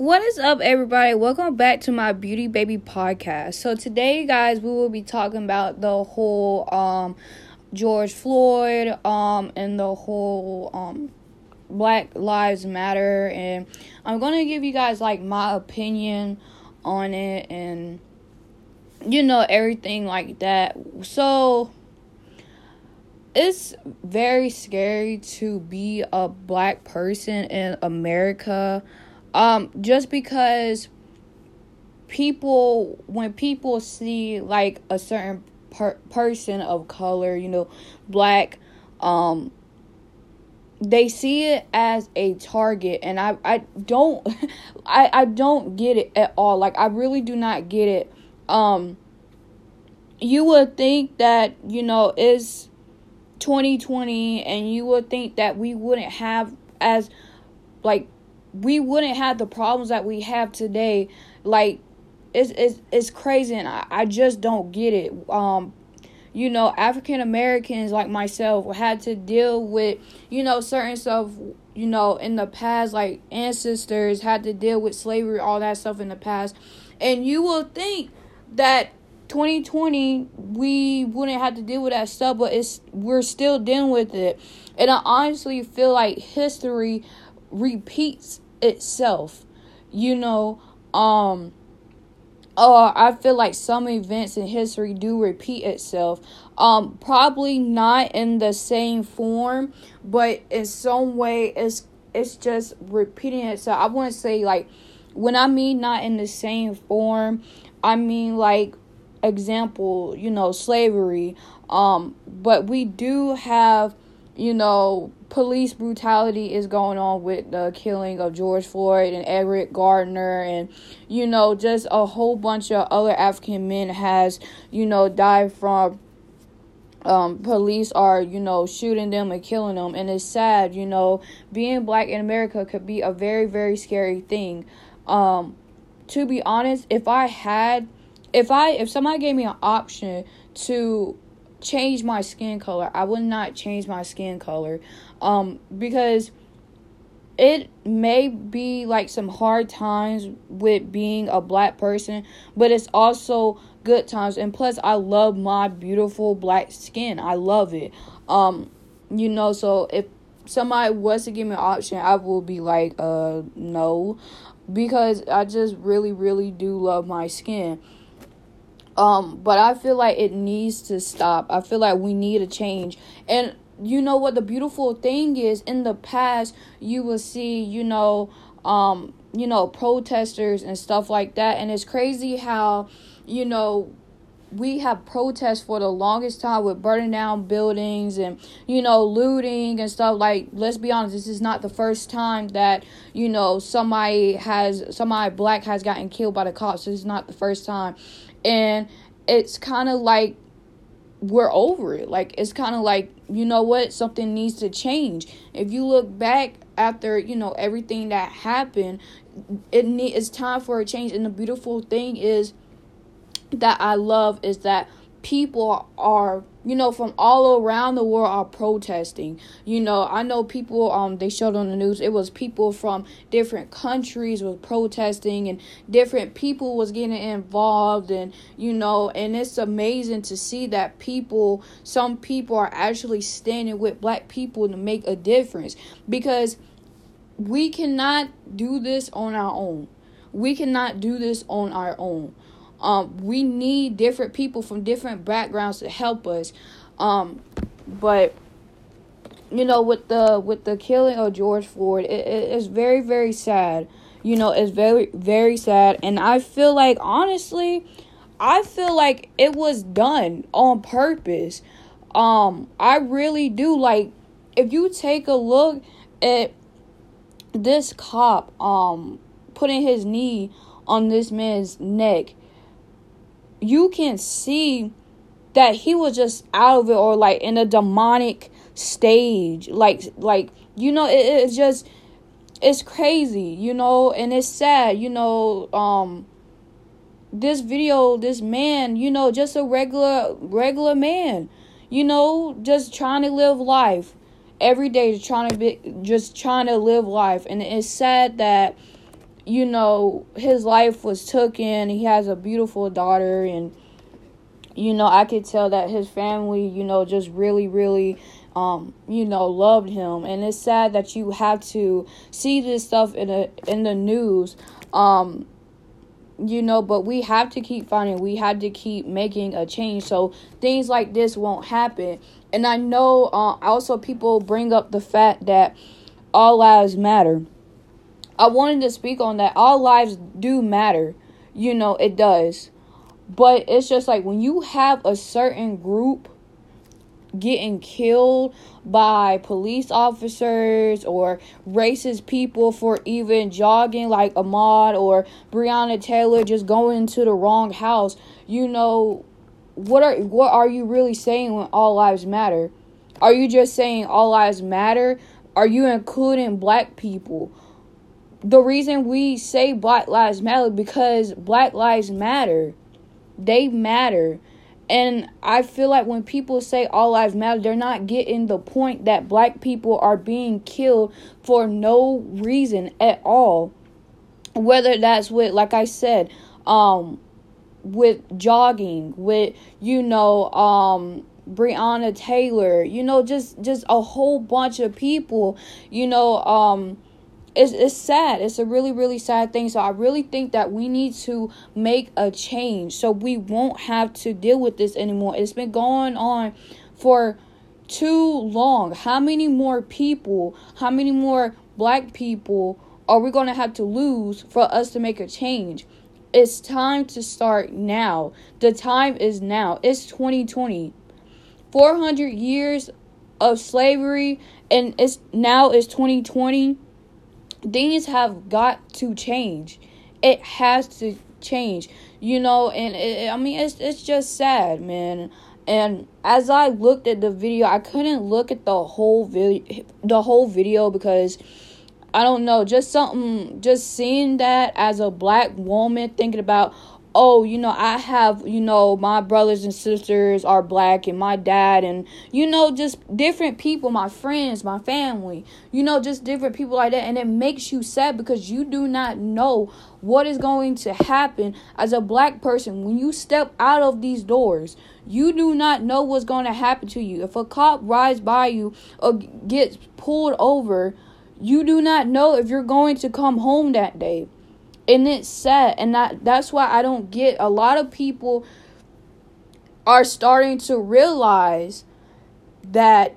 What is up, everybody? Welcome back to my Beauty Baby podcast. So today, guys, we will be talking about the whole um George Floyd um and the whole um Black Lives Matter, and I'm gonna give you guys like my opinion on it and you know everything like that. So it's very scary to be a black person in America um just because people when people see like a certain per- person of color, you know, black um they see it as a target and I I don't I I don't get it at all. Like I really do not get it. Um you would think that, you know, it's 2020 and you would think that we wouldn't have as like we wouldn't have the problems that we have today. Like it's it's, it's crazy and I, I just don't get it. Um you know african americans like myself had to deal with you know certain stuff you know in the past like ancestors had to deal with slavery all that stuff in the past. And you will think that 2020 we wouldn't have to deal with that stuff but it's we're still dealing with it. And i honestly feel like history repeats itself you know um uh, I feel like some events in history do repeat itself. Um, probably not in the same form, but in some way, it's it's just repeating itself. I want to say like, when I mean not in the same form, I mean like example, you know, slavery. Um, but we do have, you know, police brutality is going on with the killing of George Floyd and Eric Garner and you know just a whole bunch of other African men has you know died from um, police are you know shooting them and killing them. And it's sad you know being black in America could be a very very scary thing. Um, to be honest if I had if I if somebody gave me an option to change my skin color, I would not change my skin color. Um because it may be like some hard times with being a black person, but it's also good times and plus I love my beautiful black skin. I love it. Um you know, so if somebody was to give me an option, I will be like uh no because I just really really do love my skin. Um, but I feel like it needs to stop. I feel like we need a change. And you know what the beautiful thing is in the past you will see, you know, um, you know, protesters and stuff like that. And it's crazy how, you know, we have protests for the longest time with burning down buildings and you know looting and stuff like let's be honest this is not the first time that you know somebody has somebody black has gotten killed by the cops this is not the first time and it's kind of like we're over it. Like it's kind of like you know what something needs to change. If you look back after you know everything that happened, it need it's time for a change. And the beautiful thing is that I love is that people are you know from all around the world are protesting. You know i know people um they showed on the news it was people from different countries was protesting and different people was getting involved and you know and it's amazing to see that people some people are actually standing with black people to make a difference because we cannot do this on our own. We cannot do this on our own um, we need different people from different backgrounds to help us. Um, but you know, with the with the killing of George Floyd, it, it, it's very very sad. You know, it's very very sad, and I feel like honestly, I feel like it was done on purpose. Um, I really do like if you take a look at this cop um putting his knee on this man's neck you can see that he was just out of it or like in a demonic stage. Like like you know it, it's just it's crazy you know and it's sad you know um this video this man you know just a regular regular man you know just trying to live life every day trying to be just trying to live life. And it's sad that you know, his life was taken. He has a beautiful daughter, and you know, I could tell that his family, you know, just really, really, um, you know, loved him. And it's sad that you have to see this stuff in a in the news. Um, you know, but we have to keep fighting. We have to keep making a change so things like this won't happen. And I know uh, also people bring up the fact that all lives matter. I wanted to speak on that. All lives do matter. You know, it does. But it's just like when you have a certain group getting killed by police officers or racist people for even jogging like Ahmaud or Breonna Taylor just going to the wrong house, you know, what are what are you really saying when all lives matter? Are you just saying all lives matter? Are you including black people? The reason we say black lives matter because black lives matter. They matter. And I feel like when people say all lives matter, they're not getting the point that black people are being killed for no reason at all. Whether that's with, like I said, um, with jogging, with you know, um, Breonna Taylor, you know, just just a whole bunch of people, you know, um it's it's sad. It's a really really sad thing. So I really think that we need to make a change so we won't have to deal with this anymore. It's been going on for too long. How many more people, how many more black people are we going to have to lose for us to make a change? It's time to start now. The time is now. It's 2020. 400 years of slavery and it's now it's 2020 things have got to change. It has to change, you know. And it, I mean, it's it's just sad, man. And as I looked at the video, I couldn't look at the whole video, the whole video because I don't know, just something, just seeing that as a black woman, thinking about, oh, you know, I have, you know, my brothers and sisters are black and my dad and, you know, just different people, my friends, my family, you know, just different people like that. And it makes you sad because you do not know what is going to happen as a black person when you step out of these doors. You do not know what's going to happen to you. If a cop rides by you or gets pulled over, you do not know if you're going to come home that day and it's sad and that that's why i don't get a lot of people are starting to realize that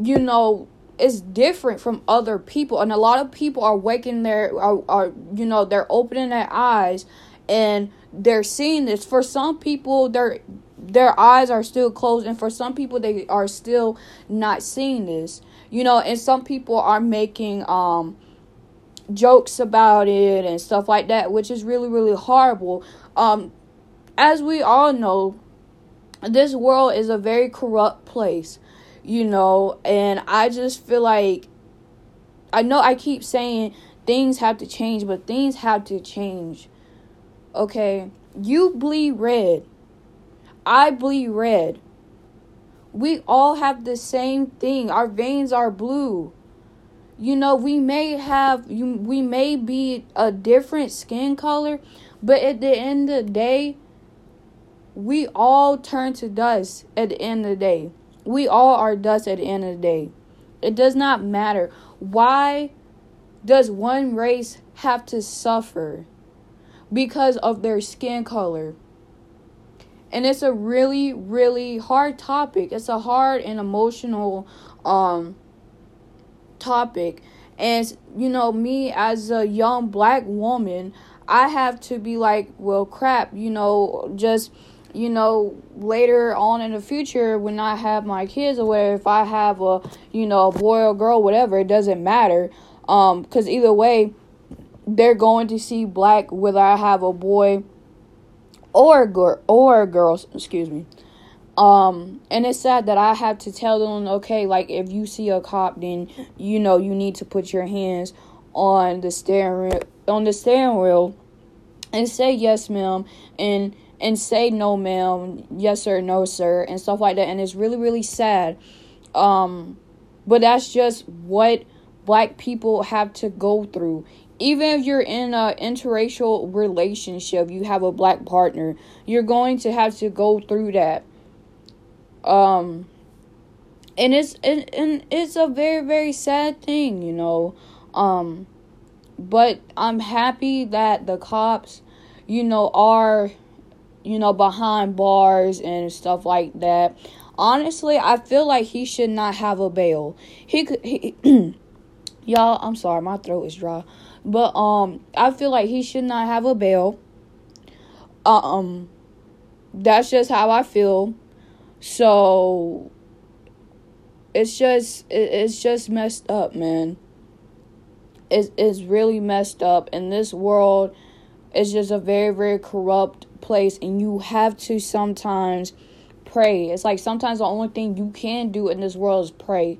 you know it's different from other people and a lot of people are waking their are, are you know they're opening their eyes and they're seeing this. For some people their their eyes are still closed and for some people they are still not seeing this you know and some people are making um jokes about it and stuff like that, which is really, really horrible. Um, as we all know, this world is a very corrupt place, you know, and I just feel like I know I keep saying things have to change, but things have to change. Okay, you bleed red. I bleed red. We all have the same thing. Our veins are blue you know we may have you we may be a different skin color but at the end of the day we all turn to dust at the end of the day. We all are dust at the end of the day. It does not matter. Why does one race have to suffer because of their skin color? And it's a really really hard topic. It's a hard and emotional um topic. And, you know, me as a young black woman, I have to be like, well, crap, you know, just, you know, later on in the future when I have my kids or whatever, if I have a, you know, a boy or girl, whatever, it doesn't matter. Um, because either way, they're going to see black whether I have a boy or girl or a girl, excuse me. Um, and it's sad that I have to tell them, okay, like if you see a cop, then you know you need to put your hands on the steering on the steering wheel, and say yes, ma'am, and and say no, ma'am, yes sir, no sir, and stuff like that. And it's really really sad. Um, but that's just what black people have to go through even if you're in a interracial relationship, you have a black partner, you're going to have to go through that. Um and it's and, and it's a very very sad thing, you know. Um but I'm happy that the cops, you know, are you know behind bars and stuff like that. Honestly, I feel like he should not have a bail. He could he Y'all, I'm sorry, my throat is dry. But um I feel like he should not have a bail. Um that's just how I feel. So it's just it's just messed up, man. It's it's really messed up and this world is just a very very corrupt place and you have to sometimes pray. It's like sometimes the only thing you can do in this world is pray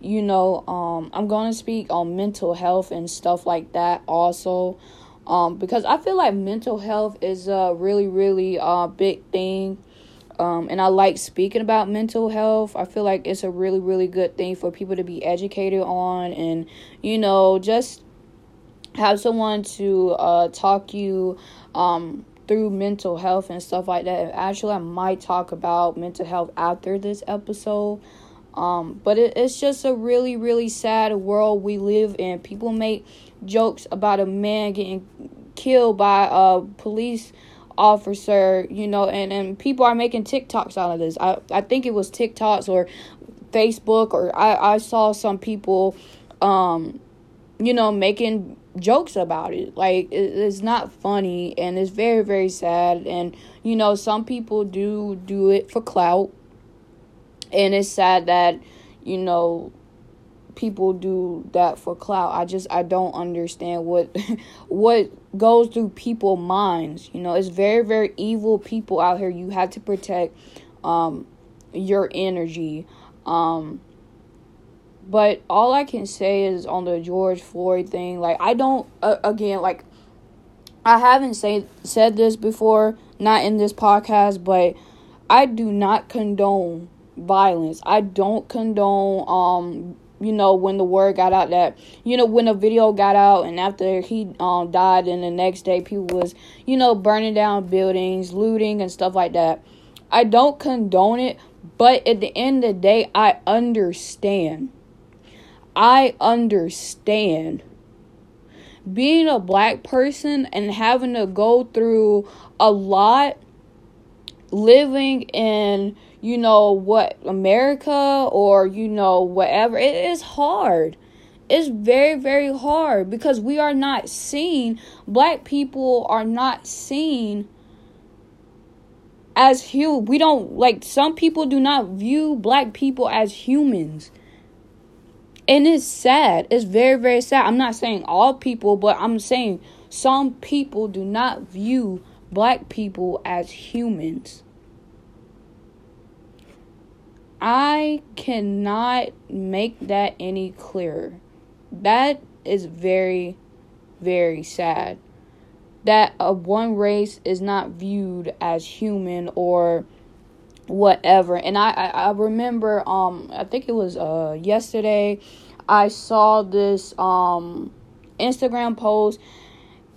you know um, i'm going to speak on mental health and stuff like that also um, because i feel like mental health is a really really uh, big thing um, and i like speaking about mental health. I feel like it's a really really good thing for people to be educated on and you know just have someone to uh, talk you um, through mental health and stuff like that. Actually i might talk about mental health after this episode. Um, but it, it's just a really, really sad world we live in. People make jokes about a man getting killed by a police officer, you know, and, and people are making TikToks out of this. I, I think it was TikToks or Facebook, or I, I saw some people, um, you know, making jokes about it. Like, it, it's not funny and it's very, very sad. And, you know, some people do do it for clout and it's sad that you know people do that for clout i just i don't understand what what goes through people minds you know it's very very evil people out here you have to protect um your energy um but all i can say is on the george floyd thing like i don't uh, again like i haven't say, said this before not in this podcast but i do not condone violence. I don't condone um you know when the word got out that you know when the video got out and after he um died and the next day people was you know burning down buildings, looting and stuff like that. I don't condone it, but at the end of the day I understand. I understand being a black person and having to go through a lot living in you know what America or you know whatever. It is hard. It's very very hard because we are not seen black people are not seen as human we don't like some people do not view black people as humans. And it's sad. It's very very sad. I'm not saying all people but i'm saying some people do not view black people as humans I cannot make that any clearer. That is very, very sad. That a one race is not viewed as human or whatever. And I, I, I remember um I think it was uh yesterday I saw this um Instagram post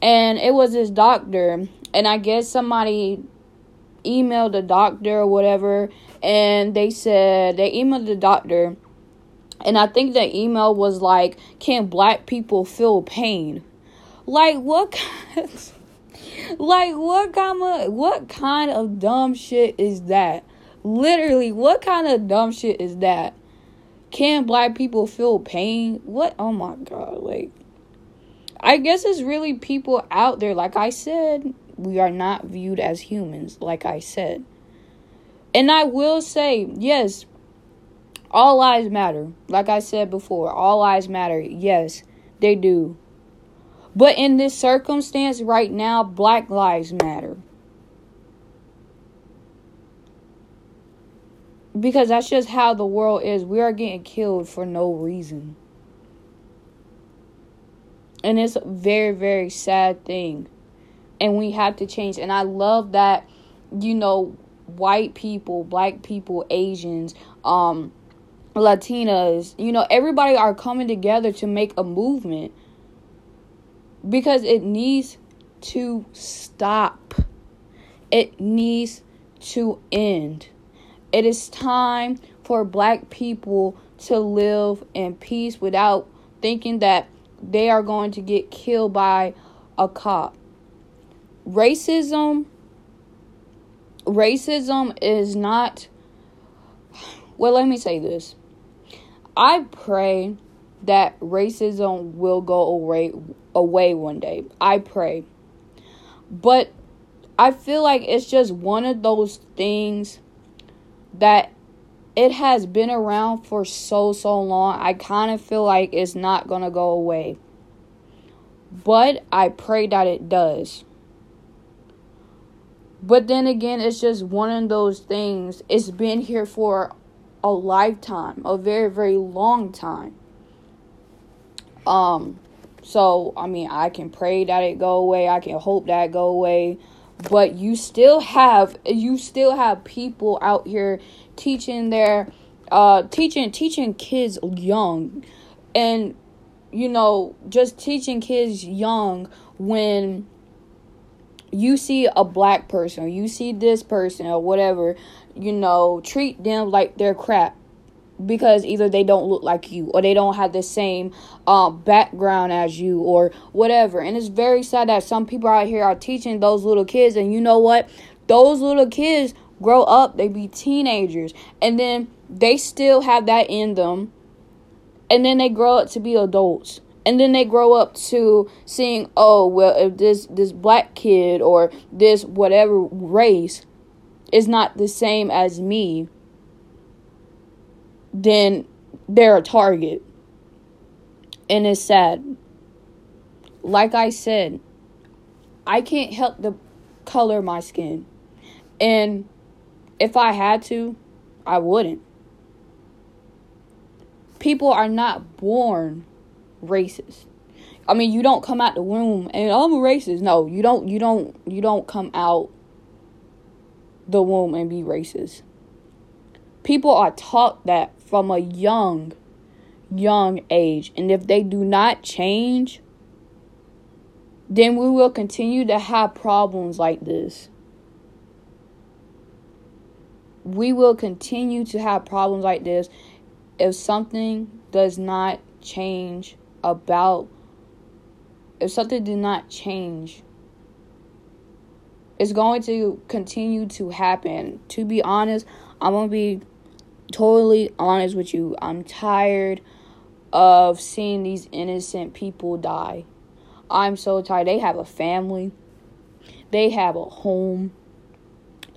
and it was this doctor and I guess somebody emailed the doctor or whatever, and they said they emailed the doctor, and I think the email was like, "Can black people feel pain?" Like what? Kind of, like what kind of what kind of dumb shit is that? Literally, what kind of dumb shit is that? Can black people feel pain? What? Oh my god! Like, I guess it's really people out there. Like I said, we are not viewed as humans, like I said. And I will say, yes, all lives matter. Like I said before, all lives matter. Yes, they do. But in this circumstance right now, black lives matter. Because that's just how the world is. We are getting killed for no reason. And it's a very, very sad thing and we have to change. And I love that, you know, white people, black people, Asians, um, Latinas, you know, everybody are coming together to make a movement. because it needs to stop. It needs to end. It is time for black people to live in peace without thinking that they are going to get killed by a cop. Racism racism is not well let me say this. I pray that racism will go away away one day. I pray. But I feel like it's just one of those things that it has been around for so so long. I kind of feel like it's not going to go away. But I pray that it does. But then again, it's just one of those things. It's been here for a lifetime, a very very long time. Um so I mean, I can pray that it go away. I can hope that go away. But you still have you still have people out here teaching their uh teaching teaching kids young and you know just teaching kids young when you see a black person or you see this person or whatever you know treat them like they're crap because either they don't look like you or they don't have the same um, background as you or whatever. And it's very sad that some people out here are teaching those little kids. And you know what? Those little kids grow up, they be teenagers, and then they still have that in them, and then they grow up to be adults. And then they grow up to seeing, oh well, if this this black kid or this whatever race is not the same as me, then they're a target. And it's sad. Like I said, I can't help the color my skin. And if I had to, I wouldn't. People are not born racist. I mean, you don't come out the womb and I'm a racist. No, you don't you don't you don't come out the womb and be racist. People are taught that from a young young age, and if they do not change, then we will continue to have problems like this we will continue to have problems like this if something does not change about if something did not change it's going to continue to happen to be honest i'm to be totally honest with you i'm tired of seeing these innocent people die i'm so tired they have a family they have a home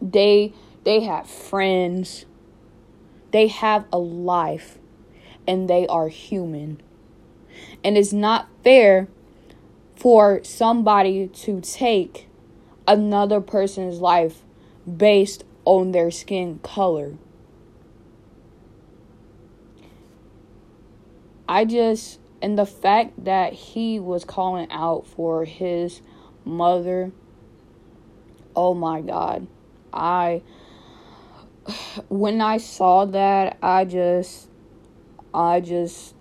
they they have friends. They have a life. And they are human. And it's not fair for somebody to take another person's life based on their skin color. I just, and the fact that he was calling out for his mother, oh my God. I when I saw that, I just, I just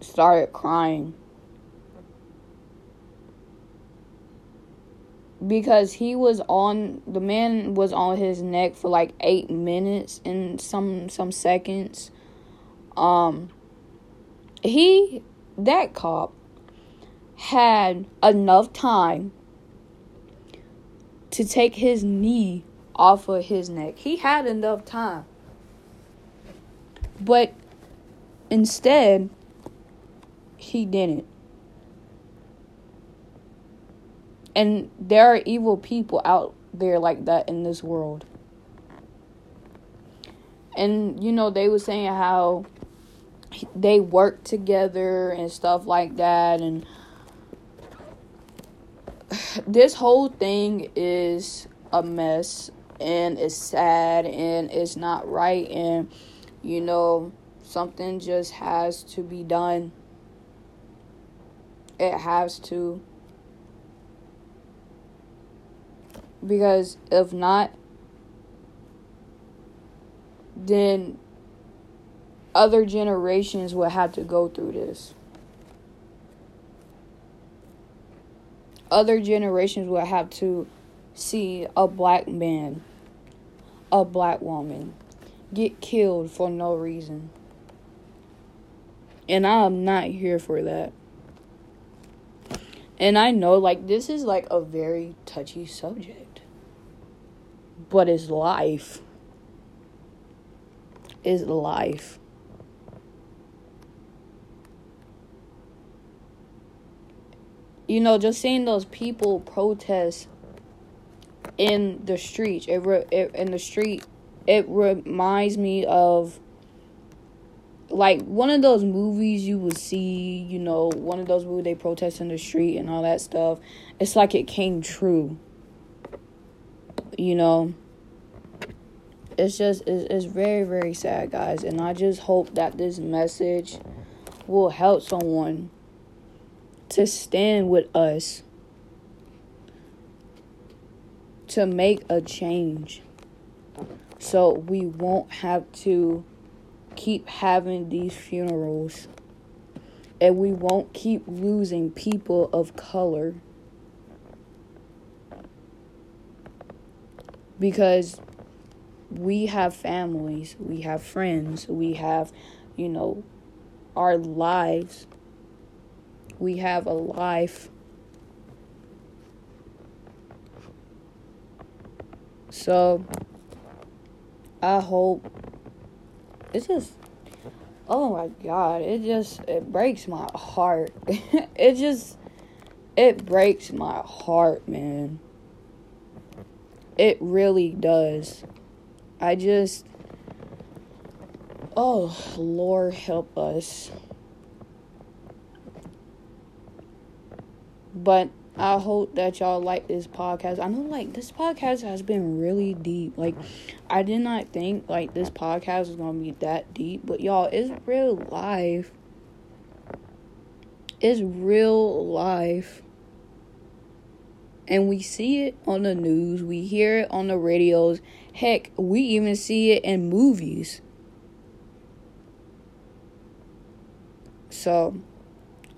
started crying. Because he was on, the man was on his neck for like eight minutes and some, some seconds. Um, he, that cop, had enough time to take his knee off of his neck. He had enough time. But instead, he didn't. And there are evil people out there like that in this world. And, you know, they were saying how they work together and stuff like that. And this whole thing is a mess and it's sad and it's not right and you know something just has to be done it has to because if not then other generations will have to go through this other generations will have to see a black man, a black woman get killed for no reason. And I'm not here for that. And I know, like, this is like a very touchy subject. But it's life. Is life. You know, just seeing those people protest in the streets, it, re- it in the street, it reminds me of like one of those movies you would see, you know, one of those movies they protest in the street and all that stuff. It's like it came true. You know, it's just it's, it's very very sad, guys, and I just hope that this message will help someone to stand with us to make a change so we won't have to keep having these funerals and we won't keep losing people of color because we have families, we have friends, we have, you know, our lives. We have a life. So, I hope it's just oh my god it just it breaks my heart. It just it breaks my heart man. It really does. I just oh lord help us. But I hope that y'all like this podcast. I know like this podcast has been really deep. Like I did not think like this podcast was gonna be that deep, but y'all, it's real life. It's real life. And we see it on the news, we hear it on the radios. Heck, we even see it in movies. So,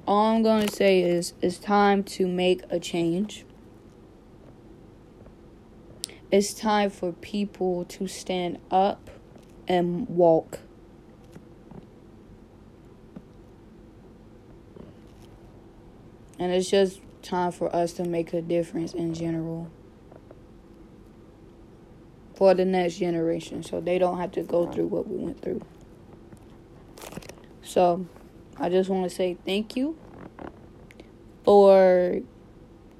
all I'm going to say is it's time to make a change. It's time for people to stand up and walk. And it's just time for us to make a difference in general for the next generation so they don't have to go through what we went through. So, I just want to say thank you for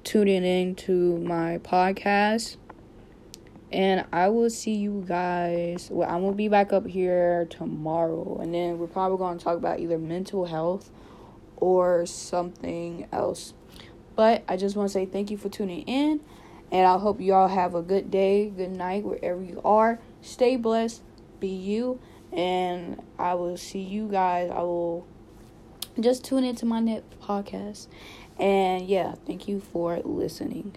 tuning in to my podcast. And I will see you guys. Well, I'm going to be back up here tomorrow. And then we're probably going to talk about either mental health or something else. But I just want to say thank you for tuning in. And I hope you all have a good day, good night, wherever you are. Stay blessed. Be you. And I will see you guys. I will just tune into my net podcast. And yeah, thank you for listening.